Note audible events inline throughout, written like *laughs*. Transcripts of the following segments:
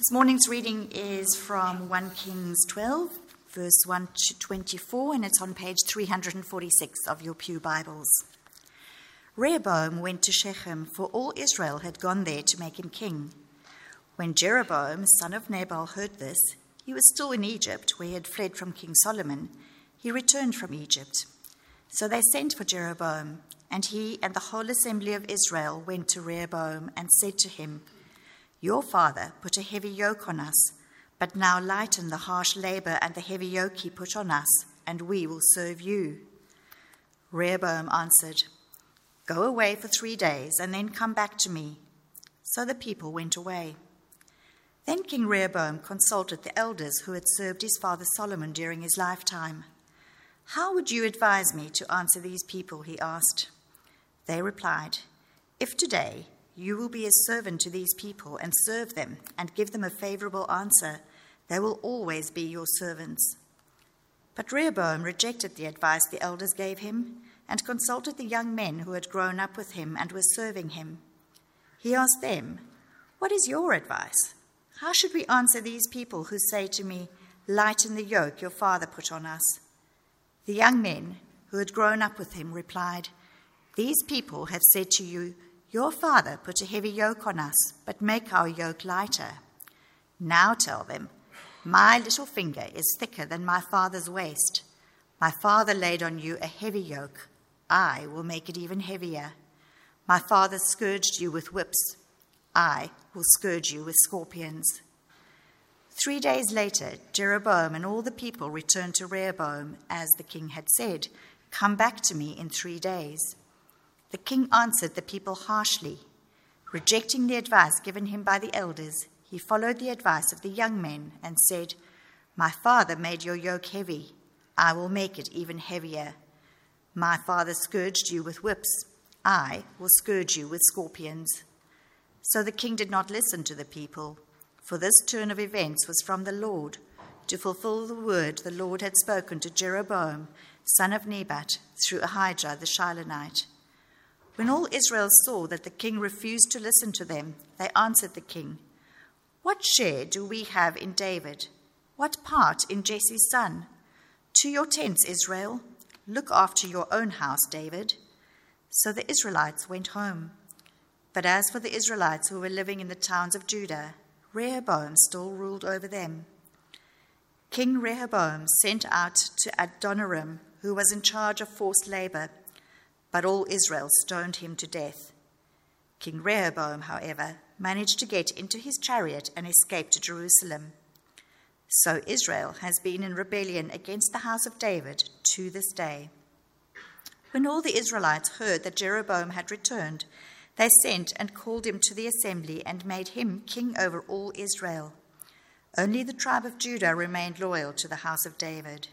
This morning's reading is from 1 Kings 12, verse 1 to 24, and it's on page 346 of your Pew Bibles. Rehoboam went to Shechem, for all Israel had gone there to make him king. When Jeroboam, son of Nebat, heard this, he was still in Egypt, where he had fled from King Solomon. He returned from Egypt. So they sent for Jeroboam, and he and the whole assembly of Israel went to Rehoboam and said to him, your father put a heavy yoke on us, but now lighten the harsh labor and the heavy yoke he put on us, and we will serve you. Rehoboam answered, Go away for three days, and then come back to me. So the people went away. Then King Rehoboam consulted the elders who had served his father Solomon during his lifetime. How would you advise me to answer these people? he asked. They replied, If today you will be a servant to these people and serve them and give them a favorable answer. They will always be your servants. But Rehoboam rejected the advice the elders gave him and consulted the young men who had grown up with him and were serving him. He asked them, What is your advice? How should we answer these people who say to me, Lighten the yoke your father put on us? The young men who had grown up with him replied, These people have said to you, your father put a heavy yoke on us, but make our yoke lighter. Now tell them, My little finger is thicker than my father's waist. My father laid on you a heavy yoke. I will make it even heavier. My father scourged you with whips. I will scourge you with scorpions. Three days later, Jeroboam and all the people returned to Rehoboam, as the king had said, Come back to me in three days. The king answered the people harshly. Rejecting the advice given him by the elders, he followed the advice of the young men and said, My father made your yoke heavy. I will make it even heavier. My father scourged you with whips. I will scourge you with scorpions. So the king did not listen to the people, for this turn of events was from the Lord, to fulfill the word the Lord had spoken to Jeroboam, son of Nebat, through Ahijah the Shilonite. When all Israel saw that the king refused to listen to them, they answered the king, What share do we have in David? What part in Jesse's son? To your tents, Israel. Look after your own house, David. So the Israelites went home. But as for the Israelites who were living in the towns of Judah, Rehoboam still ruled over them. King Rehoboam sent out to Adoniram, who was in charge of forced labor but all Israel stoned him to death. King Rehoboam, however, managed to get into his chariot and escape to Jerusalem. So Israel has been in rebellion against the house of David to this day. When all the Israelites heard that Jeroboam had returned, they sent and called him to the assembly and made him king over all Israel. Only the tribe of Judah remained loyal to the house of David.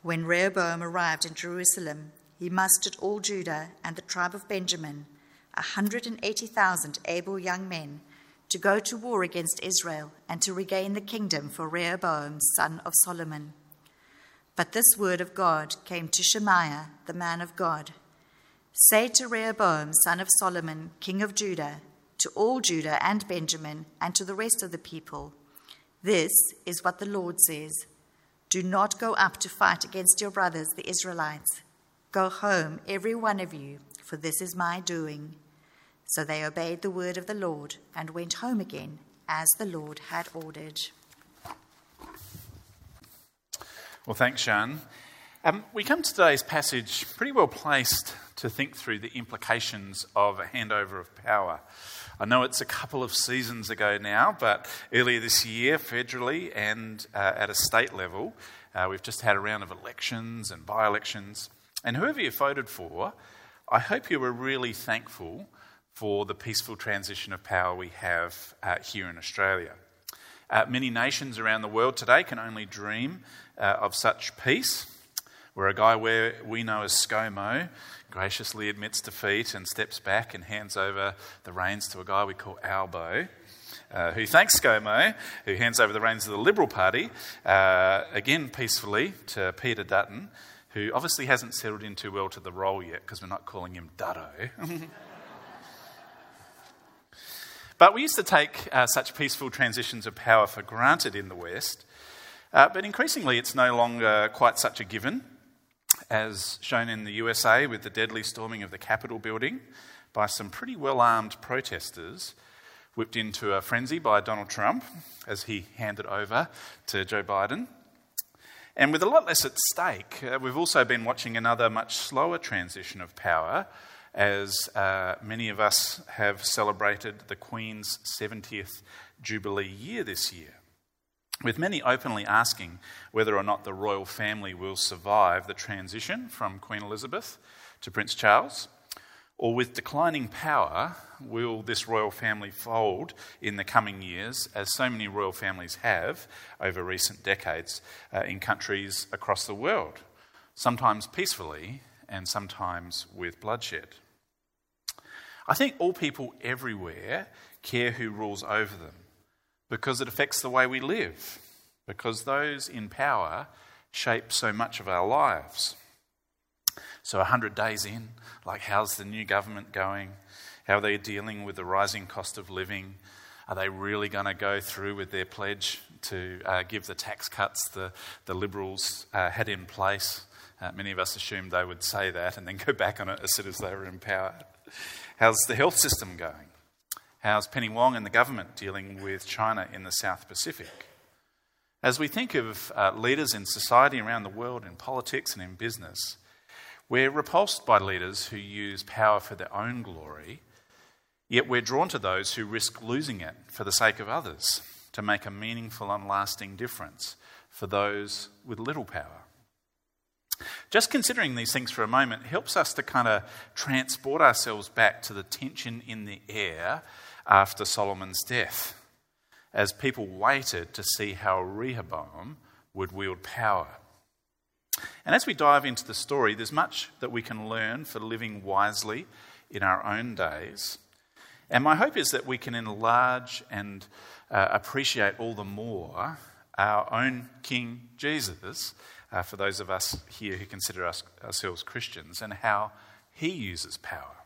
When Rehoboam arrived in Jerusalem, he mustered all Judah and the tribe of Benjamin, a 180,000 able young men, to go to war against Israel and to regain the kingdom for Rehoboam, son of Solomon. But this word of God came to Shemaiah, the man of God Say to Rehoboam, son of Solomon, king of Judah, to all Judah and Benjamin, and to the rest of the people, This is what the Lord says Do not go up to fight against your brothers, the Israelites. Go home, every one of you, for this is my doing. So they obeyed the word of the Lord and went home again, as the Lord had ordered. Well, thanks, Sean. Um, we come to today's passage pretty well placed to think through the implications of a handover of power. I know it's a couple of seasons ago now, but earlier this year, federally and uh, at a state level, uh, we've just had a round of elections and by elections. And whoever you voted for, I hope you were really thankful for the peaceful transition of power we have uh, here in Australia. Uh, many nations around the world today can only dream uh, of such peace, where a guy where we know as ScoMo graciously admits defeat and steps back and hands over the reins to a guy we call Albo. Uh, who thanks ScoMo, who hands over the reins of the Liberal Party, uh, again peacefully, to Peter Dutton, who obviously hasn't settled in too well to the role yet because we're not calling him Dutto. *laughs* But we used to take uh, such peaceful transitions of power for granted in the West. Uh, but increasingly, it's no longer quite such a given, as shown in the USA with the deadly storming of the Capitol building by some pretty well armed protesters, whipped into a frenzy by Donald Trump as he handed over to Joe Biden. And with a lot less at stake, uh, we've also been watching another much slower transition of power as uh, many of us have celebrated the Queen's 70th Jubilee year this year. With many openly asking whether or not the royal family will survive the transition from Queen Elizabeth to Prince Charles, or with declining power, will this royal family fold in the coming years, as so many royal families have over recent decades uh, in countries across the world, sometimes peacefully and sometimes with bloodshed? I think all people everywhere care who rules over them because it affects the way we live, because those in power shape so much of our lives. So, 100 days in, like, how's the new government going? How are they dealing with the rising cost of living? Are they really going to go through with their pledge to uh, give the tax cuts the, the Liberals uh, had in place? Uh, many of us assumed they would say that and then *laughs* go back on it as soon as they were in power. How's the health system going? How's Penny Wong and the government dealing with China in the South Pacific? As we think of uh, leaders in society around the world, in politics and in business, we're repulsed by leaders who use power for their own glory, yet we're drawn to those who risk losing it for the sake of others, to make a meaningful and lasting difference for those with little power. Just considering these things for a moment helps us to kind of transport ourselves back to the tension in the air after Solomon's death, as people waited to see how Rehoboam would wield power. And as we dive into the story, there's much that we can learn for living wisely in our own days. And my hope is that we can enlarge and uh, appreciate all the more our own King Jesus, uh, for those of us here who consider us, ourselves Christians, and how he uses power.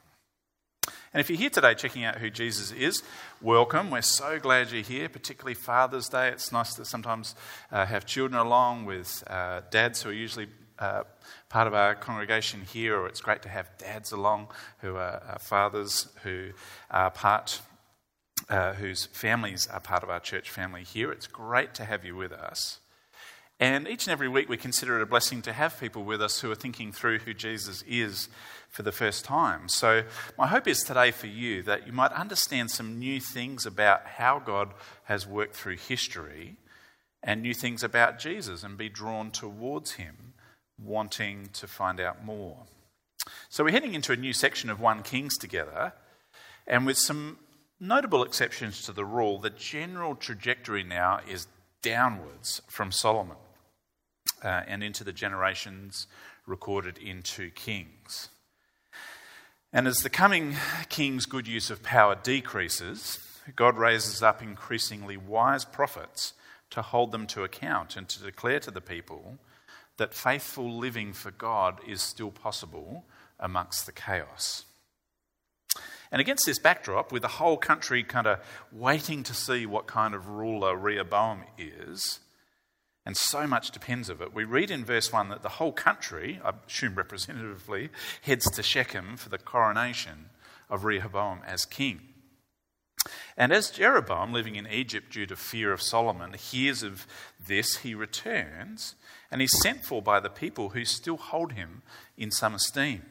And if you're here today checking out who Jesus is, welcome. We're so glad you're here, particularly Father's Day. It's nice to sometimes uh, have children along with uh, dads who are usually uh, part of our congregation here, or it's great to have dads along who are, fathers who are part, uh, whose families are part of our church family here. It's great to have you with us. And each and every week we consider it a blessing to have people with us who are thinking through who Jesus is for the first time. So, my hope is today for you that you might understand some new things about how God has worked through history and new things about Jesus and be drawn towards him, wanting to find out more. So, we're heading into a new section of 1 Kings together, and with some notable exceptions to the rule, the general trajectory now is downwards from Solomon uh, and into the generations recorded in 2 Kings. And as the coming king's good use of power decreases, God raises up increasingly wise prophets to hold them to account and to declare to the people that faithful living for God is still possible amongst the chaos. And against this backdrop, with the whole country kind of waiting to see what kind of ruler Rehoboam is, and so much depends of it. We read in verse 1 that the whole country, I assume representatively, heads to Shechem for the coronation of Rehoboam as king. And as Jeroboam, living in Egypt due to fear of Solomon, hears of this, he returns and is sent for by the people who still hold him in some esteem.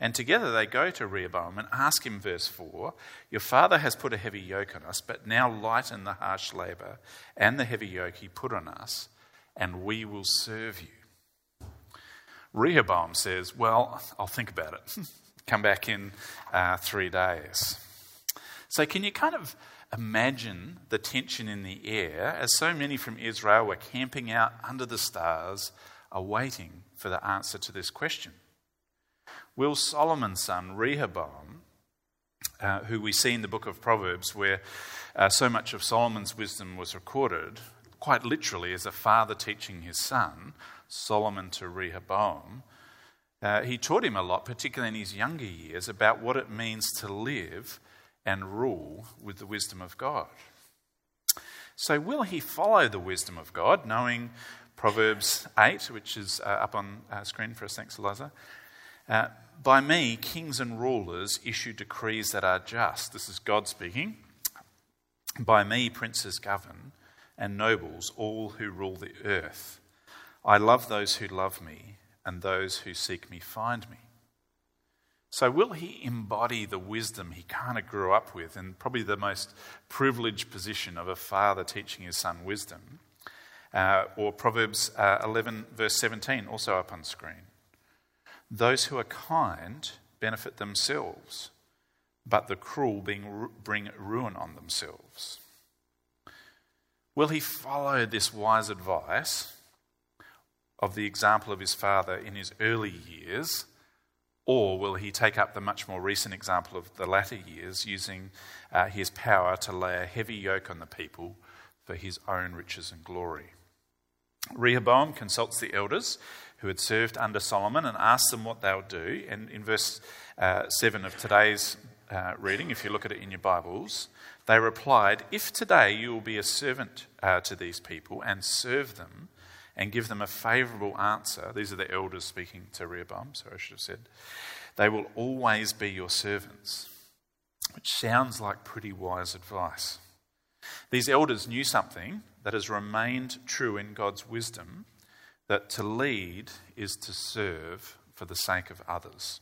And together they go to Rehoboam and ask him, verse 4 Your father has put a heavy yoke on us, but now lighten the harsh labour and the heavy yoke he put on us and we will serve you. Rehoboam says, Well, I'll think about it. *laughs* Come back in uh, three days. So, can you kind of imagine the tension in the air as so many from Israel were camping out under the stars, awaiting for the answer to this question? Will Solomon's son, Rehoboam, uh, who we see in the book of Proverbs, where uh, so much of Solomon's wisdom was recorded, quite literally as a father teaching his son, Solomon to Rehoboam. Uh, he taught him a lot, particularly in his younger years, about what it means to live and rule with the wisdom of God. So, will he follow the wisdom of God, knowing Proverbs 8, which is uh, up on uh, screen for us? Thanks, Eliza. Uh, by me, kings and rulers issue decrees that are just. This is God speaking. By me, princes govern, and nobles, all who rule the earth. I love those who love me, and those who seek me find me. So, will he embody the wisdom he kind of grew up with, and probably the most privileged position of a father teaching his son wisdom? Uh, or Proverbs uh, 11, verse 17, also up on screen. Those who are kind benefit themselves, but the cruel bring ruin on themselves. Will he follow this wise advice of the example of his father in his early years? Or will he take up the much more recent example of the latter years, using uh, his power to lay a heavy yoke on the people for his own riches and glory? Rehoboam consults the elders who had served under Solomon and asks them what they'll do. And in verse uh, 7 of today's uh, reading, if you look at it in your Bibles, they replied, If today you will be a servant uh, to these people and serve them, and give them a favourable answer. These are the elders speaking to Rehoboam, so I should have said. They will always be your servants, which sounds like pretty wise advice. These elders knew something that has remained true in God's wisdom that to lead is to serve for the sake of others.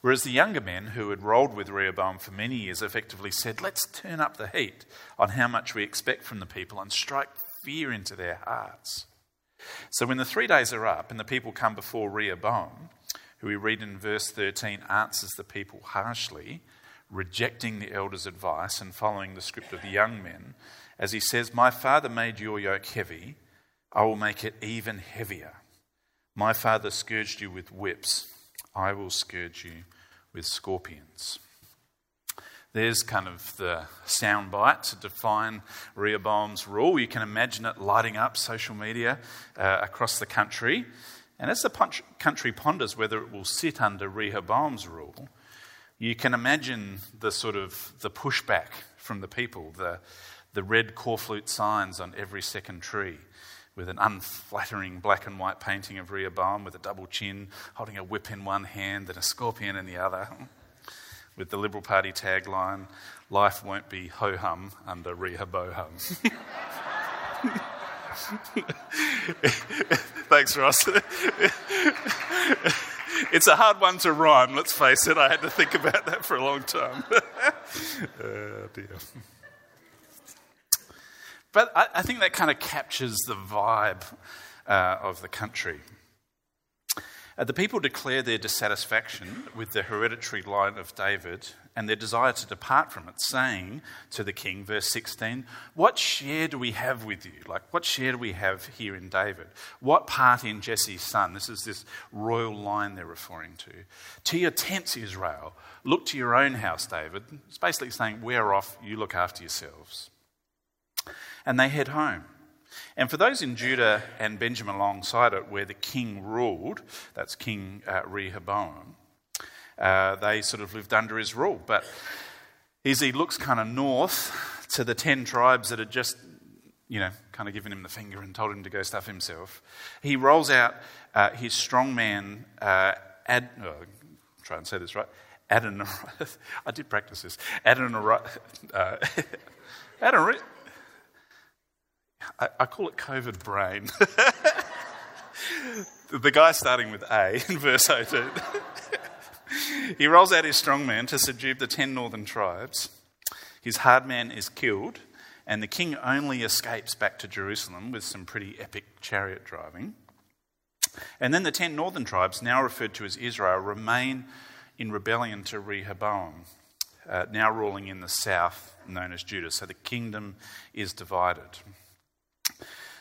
Whereas the younger men who had rolled with Rehoboam for many years effectively said, Let's turn up the heat on how much we expect from the people and strike fear into their hearts. So when the three days are up and the people come before Rehoboam, who we read in verse 13 answers the people harshly, rejecting the elders' advice and following the script of the young men, as he says, My father made your yoke heavy, I will make it even heavier. My father scourged you with whips, I will scourge you with scorpions. There's kind of the soundbite to define Rehoboam's rule. You can imagine it lighting up social media uh, across the country. And as the country ponders whether it will sit under Rehoboam's rule, you can imagine the sort of the pushback from the people, the, the red corflute signs on every second tree with an unflattering black and white painting of Rehoboam with a double chin, holding a whip in one hand and a scorpion in the other with the Liberal Party tagline Life won't be ho hum under Rehoboam. *laughs* Thanks, Ross. *laughs* it's a hard one to rhyme, let's face it. I had to think about that for a long time. *laughs* oh, dear. But I, I, think that kind of captures the vibe uh, of the country. Uh, the people declare their dissatisfaction with the hereditary line of David and their desire to depart from it, saying to the king, verse 16, What share do we have with you? Like, what share do we have here in David? What part in Jesse's son? This is this royal line they're referring to. To your tents, Israel. Look to your own house, David. It's basically saying, We're off, you look after yourselves. And they head home. And for those in Judah and Benjamin alongside it, where the king ruled, that's King uh, Rehoboam, uh, they sort of lived under his rule. But as he looks kind of north to the 10 tribes that had just, you know, kind of given him the finger and told him to go stuff himself, he rolls out uh, his strong man, uh, Ad, oh, try and say this right, Adonirath. *laughs* I did practice this. Adonirath. Uh, *laughs* Adonirath. I, I call it COVID brain. *laughs* the guy starting with A in verse 18. *laughs* he rolls out his strong man to subdue the ten northern tribes. His hard man is killed, and the king only escapes back to Jerusalem with some pretty epic chariot driving. And then the ten northern tribes, now referred to as Israel, remain in rebellion to Rehoboam, uh, now ruling in the south, known as Judah. So the kingdom is divided.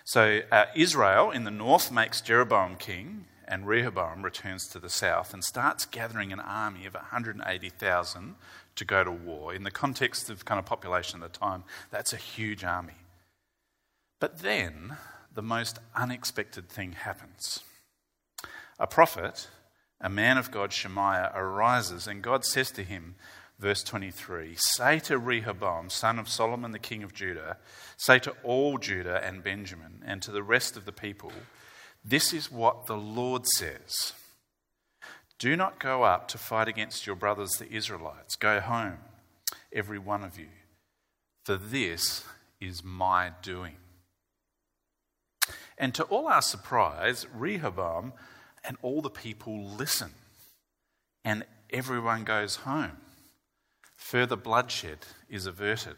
So uh, Israel in the north makes Jeroboam king, and Rehoboam returns to the south and starts gathering an army of 180,000 to go to war. In the context of kind of population at the time, that's a huge army. But then the most unexpected thing happens. A prophet, a man of God, Shemaiah, arises, and God says to him, verse 23 Say to Rehoboam, son of Solomon, the king of Judah, say to all Judah and Benjamin, and to the rest of the people, This is what the Lord says Do not go up to fight against your brothers, the Israelites. Go home, every one of you, for this is my doing. And to all our surprise, Rehoboam and all the people listen, and everyone goes home. Further bloodshed is averted.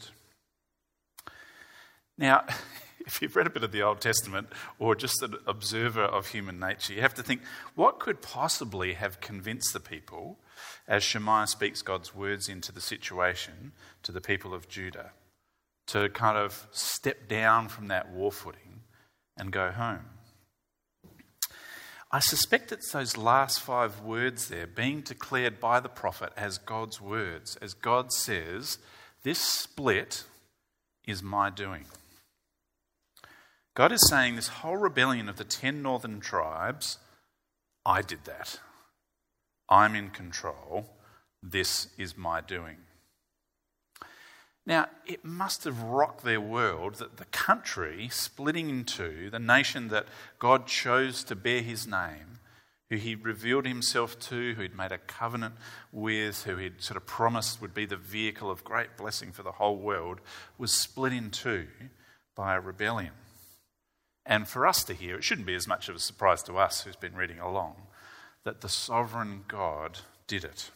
Now, *laughs* if you've read a bit of the Old Testament or just an observer of human nature, you have to think what could possibly have convinced the people as Shemaiah speaks God's words into the situation to the people of Judah to kind of step down from that war footing and go home? I suspect it's those last five words there being declared by the prophet as God's words, as God says, This split is my doing. God is saying this whole rebellion of the ten northern tribes, I did that. I'm in control. This is my doing. Now, it must have rocked their world that the country splitting into the nation that God chose to bear his name, who he revealed himself to, who he'd made a covenant with, who he'd sort of promised would be the vehicle of great blessing for the whole world, was split in two by a rebellion. And for us to hear, it shouldn't be as much of a surprise to us who's been reading along, that the sovereign God did it.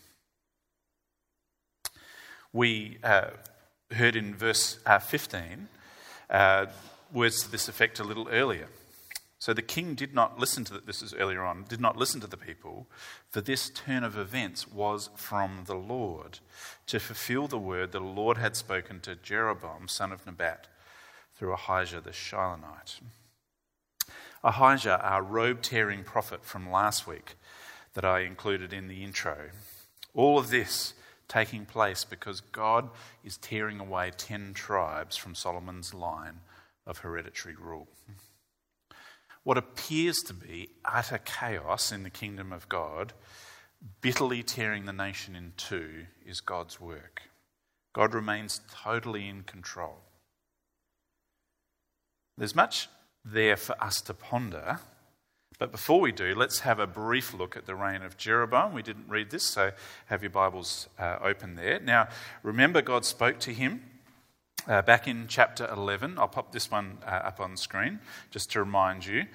We. Uh, heard in verse uh, 15 uh, words to this effect a little earlier. So the king did not listen to the, this is earlier on, did not listen to the people, for this turn of events was from the Lord to fulfill the word the Lord had spoken to Jeroboam, son of Nebat, through Ahijah the Shilonite. Ahijah, our robe tearing prophet from last week that I included in the intro. All of this taking place because God is tearing away 10 tribes from Solomon's line of hereditary rule. What appears to be utter chaos in the kingdom of God, bitterly tearing the nation in two, is God's work. God remains totally in control. There's much there for us to ponder but before we do, let's have a brief look at the reign of Jeroboam. We didn't read this, so have your Bibles uh, open there. Now, remember, God spoke to him uh, back in chapter 11. I'll pop this one uh, up on screen just to remind you.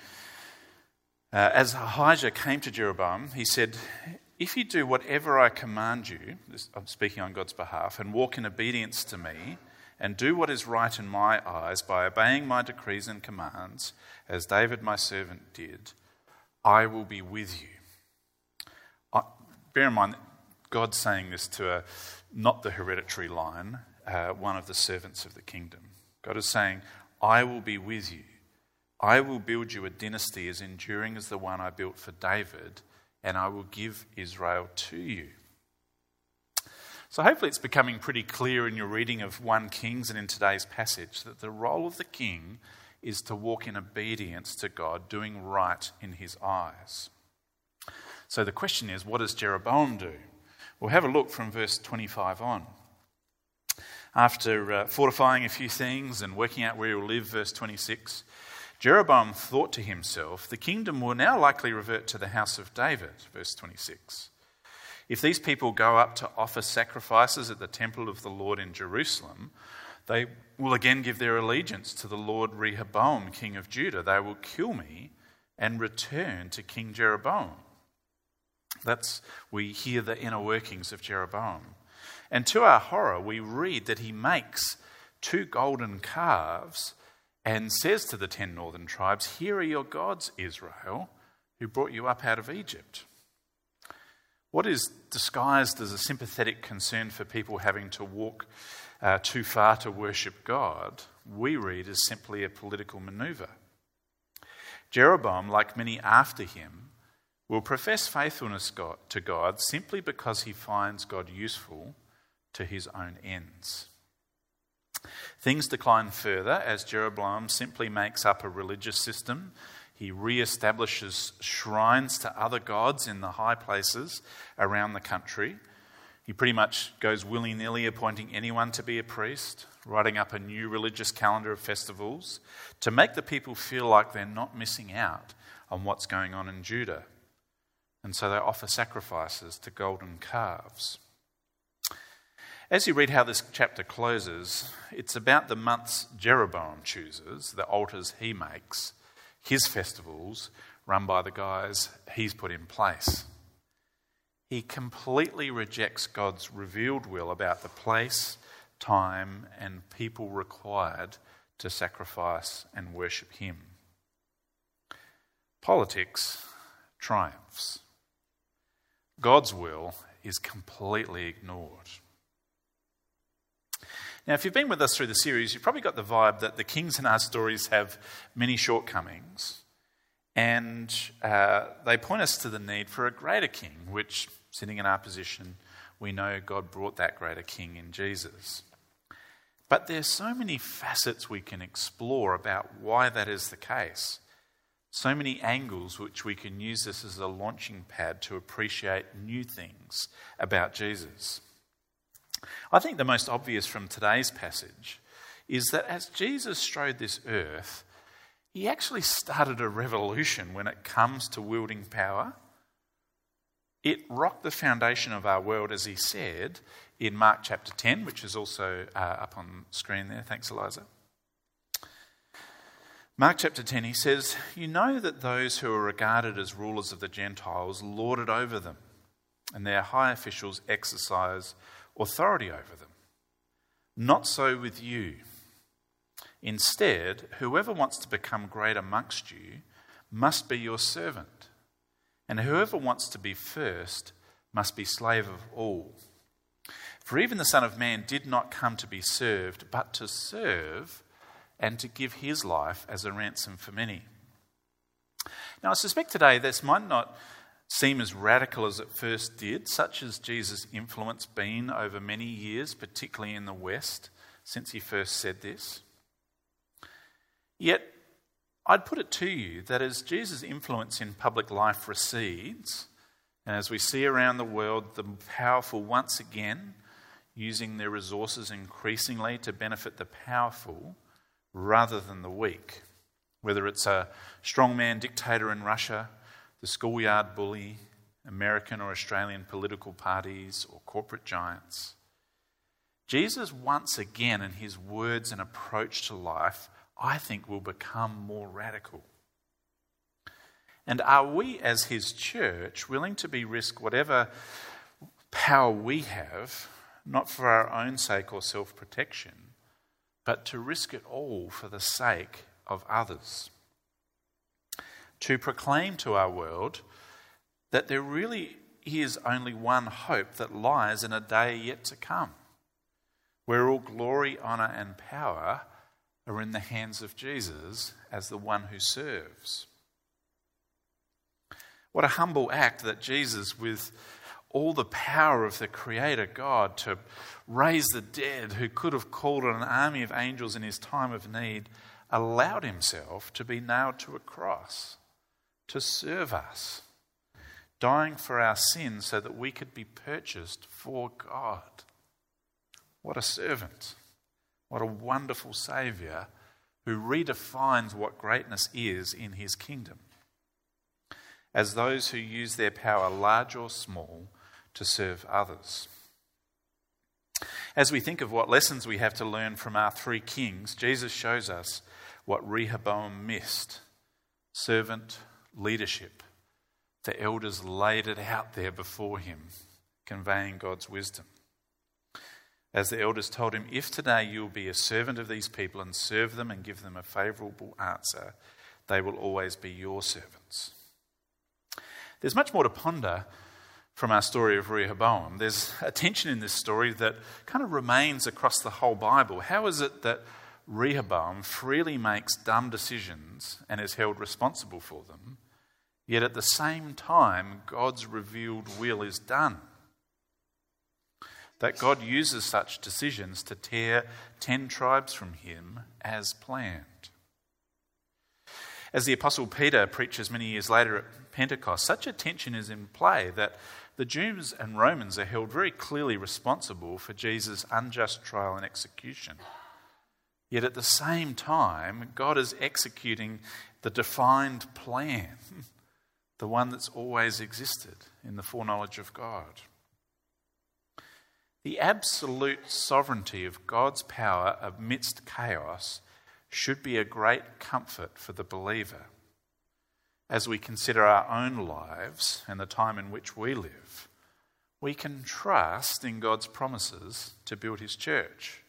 Uh, as Ahijah came to Jeroboam, he said, If you do whatever I command you, I'm speaking on God's behalf, and walk in obedience to me, and do what is right in my eyes by obeying my decrees and commands, as David my servant did, I will be with you. I, bear in mind, God's saying this to a, not the hereditary line, uh, one of the servants of the kingdom. God is saying, I will be with you. I will build you a dynasty as enduring as the one I built for David, and I will give Israel to you. So, hopefully, it's becoming pretty clear in your reading of 1 Kings and in today's passage that the role of the king is to walk in obedience to God, doing right in his eyes. So the question is, what does Jeroboam do? We'll have a look from verse 25 on. After uh, fortifying a few things and working out where he'll live, verse 26, Jeroboam thought to himself, The kingdom will now likely revert to the house of David, verse 26. If these people go up to offer sacrifices at the temple of the Lord in Jerusalem, they will again give their allegiance to the Lord Rehoboam, king of Judah. They will kill me and return to King Jeroboam. That's, we hear the inner workings of Jeroboam. And to our horror, we read that he makes two golden calves and says to the ten northern tribes, Here are your gods, Israel, who brought you up out of Egypt. What is disguised as a sympathetic concern for people having to walk uh, too far to worship God, we read as simply a political maneuver. Jeroboam, like many after him, will profess faithfulness to God simply because he finds God useful to his own ends. Things decline further as Jeroboam simply makes up a religious system. He re establishes shrines to other gods in the high places around the country He pretty much goes willy nilly appointing anyone to be a priest, writing up a new religious calendar of festivals to make the people feel like they're not missing out on what's going on in Judah. And so they offer sacrifices to golden calves. As you read how this chapter closes, it's about the months Jeroboam chooses, the altars he makes, his festivals run by the guys he's put in place. He completely rejects God's revealed will about the place, time, and people required to sacrifice and worship him. Politics triumphs. God's will is completely ignored. Now, if you've been with us through the series, you've probably got the vibe that the kings in our stories have many shortcomings. And uh, they point us to the need for a greater king, which, sitting in our position, we know God brought that greater king in Jesus. But there's so many facets we can explore about why that is the case. So many angles which we can use this as a launching pad to appreciate new things about Jesus. I think the most obvious from today's passage is that as Jesus strode this earth, he actually started a revolution when it comes to wielding power. It rocked the foundation of our world, as he said in Mark chapter 10, which is also uh, up on screen there. Thanks, Eliza. Mark chapter 10, he says, You know that those who are regarded as rulers of the Gentiles lord it over them, and their high officials exercise authority over them. Not so with you. Instead, whoever wants to become great amongst you must be your servant, and whoever wants to be first must be slave of all. For even the Son of Man did not come to be served, but to serve and to give his life as a ransom for many. Now, I suspect today this might not seem as radical as it first did, such as Jesus' influence been over many years, particularly in the West, since he first said this. Yet, I'd put it to you that as Jesus' influence in public life recedes, and as we see around the world the powerful once again using their resources increasingly to benefit the powerful rather than the weak, whether it's a strongman dictator in Russia the schoolyard bully, American or Australian political parties, or corporate giants. Jesus, once again, in his words and approach to life, I think will become more radical. And are we, as his church, willing to be risk whatever power we have, not for our own sake or self protection, but to risk it all for the sake of others? to proclaim to our world that there really is only one hope that lies in a day yet to come, where all glory, honour, and power are in the hands of Jesus as the one who serves. What a humble act that Jesus, with all the power of the Creator God to raise the dead, who could have called on an army of angels in his time of need, allowed himself to be nailed to a cross to serve us, dying for our sins so that we could be purchased for God. What a servant. What a wonderful Saviour who redefines what greatness is in his kingdom. As those who use their power, large or small, to serve others. As we think of what lessons we have to learn from our three kings, Jesus shows us what Rehoboam missed servant, leadership. The elders laid it out there before him, conveying God's wisdom. As the elders told him, If today you will be a servant of these people and serve them and give them a favourable answer, they will always be your servants. There's much more to ponder from our story of Rehoboam. There's a tension in this story that kind of remains across the whole Bible. How is it that Rehoboam freely makes dumb decisions and is held responsible for them, Yet at the same time, God's revealed will is done. That God uses such decisions to tear ten tribes from him as planned. As the Apostle Peter preaches many years later at Pentecost, such a tension is in play that the Jews and Romans are held very clearly responsible for Jesus' unjust trial and execution. Yet at the same time, God is executing the defined plan, *laughs* the one that's always existed in the foreknowledge of God. The absolute sovereignty of God's power amidst chaos should be a great comfort for the believer as we consider our own lives and the time in which we live. We can trust in God's promises to build His church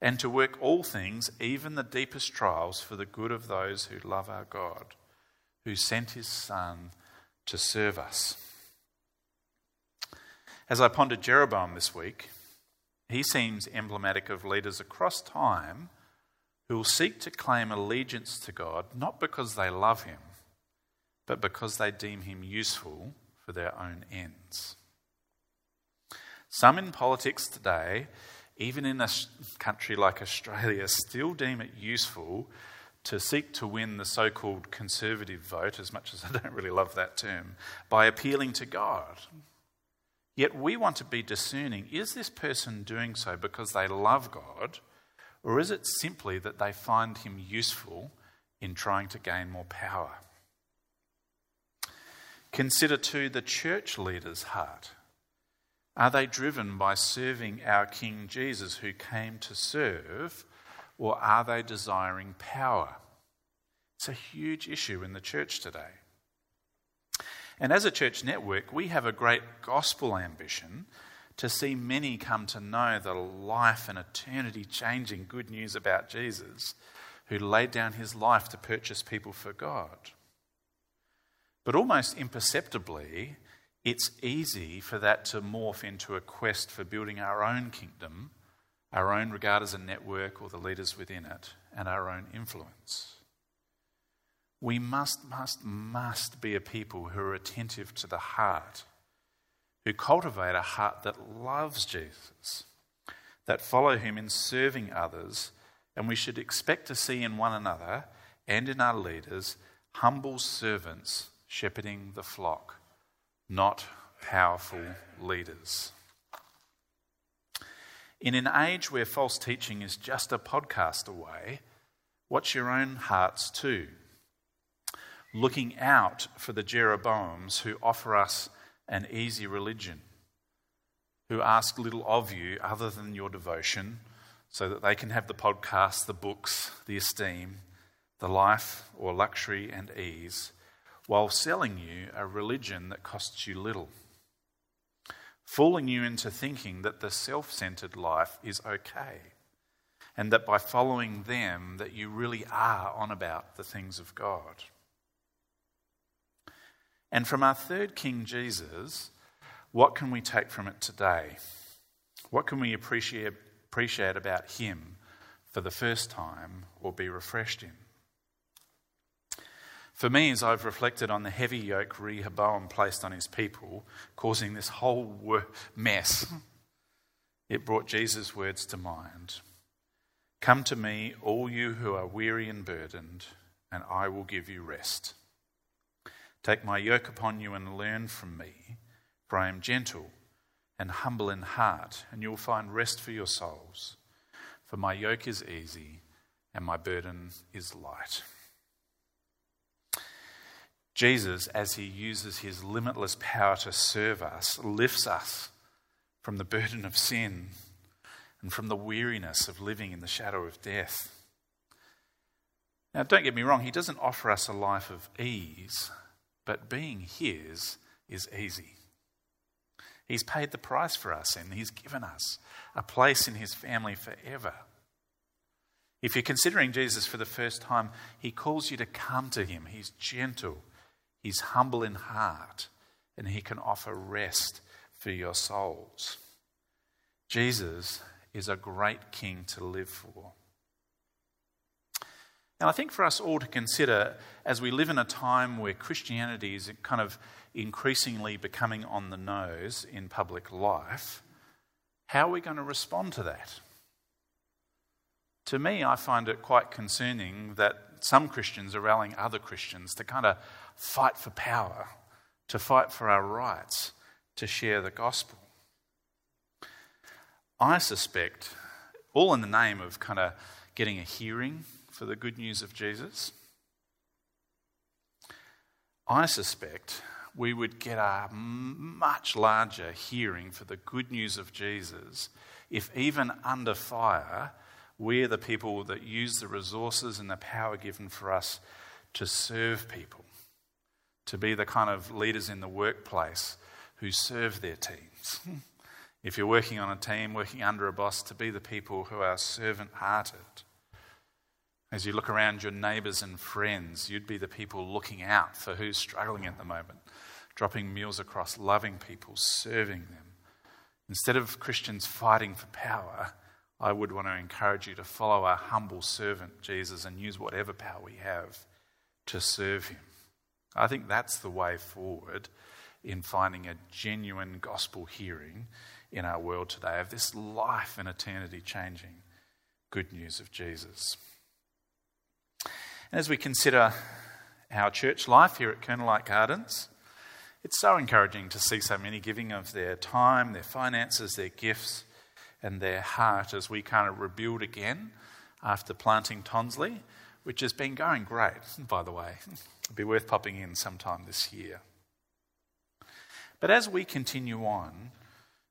and to work all things, even the deepest trials, for the good of those who love our God, who sent His Son to serve us. As I pondered Jeroboam this week, he seems emblematic of leaders across time who will seek to claim allegiance to God not because they love Him, but because they deem Him useful for their own ends. Some in politics today, even in a country like Australia, still deem it useful to seek to win the so called conservative vote, as much as I don't really love that term, by appealing to God Yet we want to be discerning is this person doing so because they love God, or is it simply that they find him useful in trying to gain more power? Consider too the church leader's heart. Are they driven by serving our King Jesus who came to serve, or are they desiring power? It's a huge issue in the church today. And as a church network, we have a great gospel ambition to see many come to know the life and eternity changing good news about Jesus, who laid down his life to purchase people for God. But almost imperceptibly, it's easy for that to morph into a quest for building our own kingdom, our own regard as a network or the leaders within it, and our own influence. We must, must, must be a people who are attentive to the heart, who cultivate a heart that loves Jesus, that follow him in serving others, and we should expect to see in one another and in our leaders humble servants shepherding the flock, not powerful leaders. In an age where false teaching is just a podcast away, watch your own hearts too looking out for the Jeroboams who offer us an easy religion, who ask little of you other than your devotion, so that they can have the podcast, the books, the esteem, the life or luxury and ease, while selling you a religion that costs you little, fooling you into thinking that the self centered life is okay. And that by following them, that you really are on about the things of God. And from our third King Jesus, what can we take from it today? What can we appreciate, about him for the first time or be refreshed in? For me, as I've reflected on the heavy yoke Rehoboam placed on his people, causing this whole mess, it brought Jesus' words to mind Come to me, all you who are weary and burdened, and I will give you rest. Take my yoke upon you and learn from me, for I am gentle and humble in heart, and you will find rest for your souls. For my yoke is easy and my burden is light. Jesus, as he uses his limitless power to serve us, lifts us from the burden of sin and from the weariness of living in the shadow of death. Now, don't get me wrong, he doesn't offer us a life of ease, but being His is easy. He's paid the price for us and He's given us a place in His family forever. If you're considering Jesus for the first time, He calls you to come to Him. He's gentle, He's humble in heart, and He can offer rest for your souls. Jesus is a great King to live for. And I think for us all to consider, as we live in a time where Christianity is kind of increasingly becoming on the nose in public life, how are we going to respond to that? To me, I find it quite concerning that some Christians are rallying other Christians to kind of fight for power, to fight for our rights, to share the gospel. I suspect, all in the name of kind of getting a hearing for the good news of Jesus, I suspect we would get a much larger hearing for the good news of Jesus if, even under fire, we're the people that use the resources and the power given for us to serve people, to be the kind of leaders in the workplace who serve their teams. *laughs* if you're working on a team, working under a boss, to be the people who are servant hearted. As you look around your neighbours and friends, you'd be the people looking out for who's struggling at the moment, dropping meals across, loving people, serving them. Instead of Christians fighting for power, I would want to encourage you to follow our humble servant, Jesus, and use whatever power we have to serve him. I think that's the way forward in finding a genuine gospel hearing in our world today of this life and eternity changing good news of Jesus. And as we consider our church life here at Light Gardens, it's so encouraging to see so many giving of their time, their finances, their gifts, and their heart as we kind of rebuild again after planting Tonsley, which has been going great, *laughs* by the way. *laughs* It'll be worth popping in sometime this year. But as we continue on,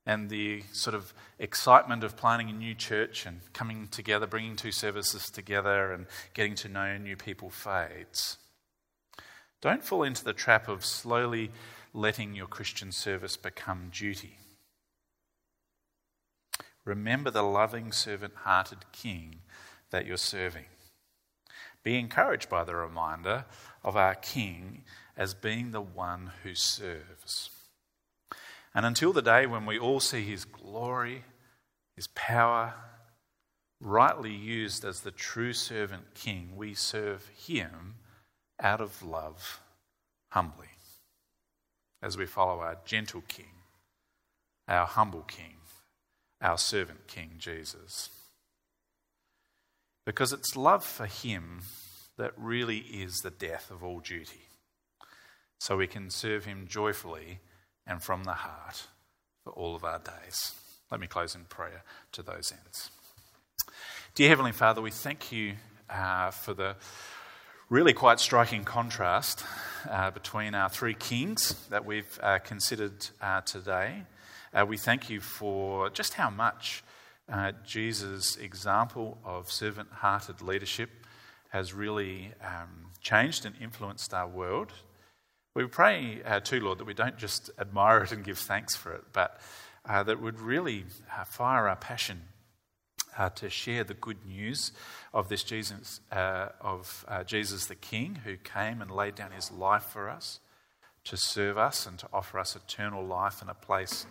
and the sort of excitement of planning a new church and coming together, bringing two services together, and getting to know new people fades, don't fall into the trap of slowly letting your Christian service become duty. Remember the loving, servant hearted King that you're serving. Be encouraged by the reminder of our King as being the one who serves. And until the day when we all see his glory, his power, rightly used as the true servant king, we serve him out of love, humbly as we follow our gentle King, our humble King, our servant King Jesus. Because it's love for Him that really is the death of all duty. So we can serve Him joyfully and from the heart for all of our days. Let me close in prayer to those ends. Dear Heavenly Father, we thank you uh, for the really quite striking contrast uh, between our three kings that we've uh, considered uh, today. Uh, we thank you for just how much uh, Jesus' example of servant hearted leadership has really um, changed and influenced our world. We pray, uh, too, Lord, that we don't just admire it and give thanks for it, but that would really fire our passion uh, to share the good news of this Jesus, uh, of uh, Jesus the King, who came and laid down his life for us to serve us and to offer us eternal life and a place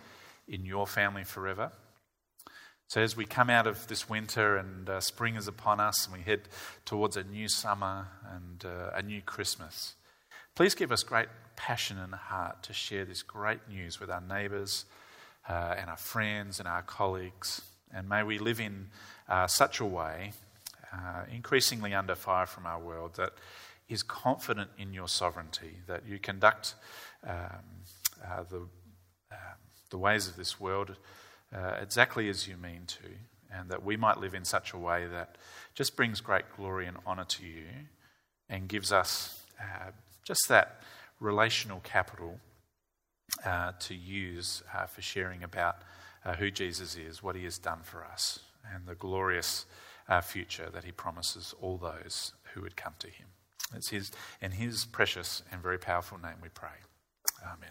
in your family forever. So, as we come out of this winter and uh, spring is upon us and we head towards a new summer and uh, a new Christmas, please give us great passion and heart to share this great news with our neighbours uh, and our friends and our colleagues. And may we live in uh, such a way, uh, increasingly under fire from our world, that is confident in your sovereignty, that you conduct um, uh, the, um, the ways of this world uh, exactly as you mean to, and that we might live in such a way that just brings great glory and honour to you and gives us uh, just that relational capital uh, to use for sharing about uh, who Jesus is, what he has done for us, and the glorious uh, future that he promises all those who would come to him. It's his, in his precious and very powerful name we pray. Amen.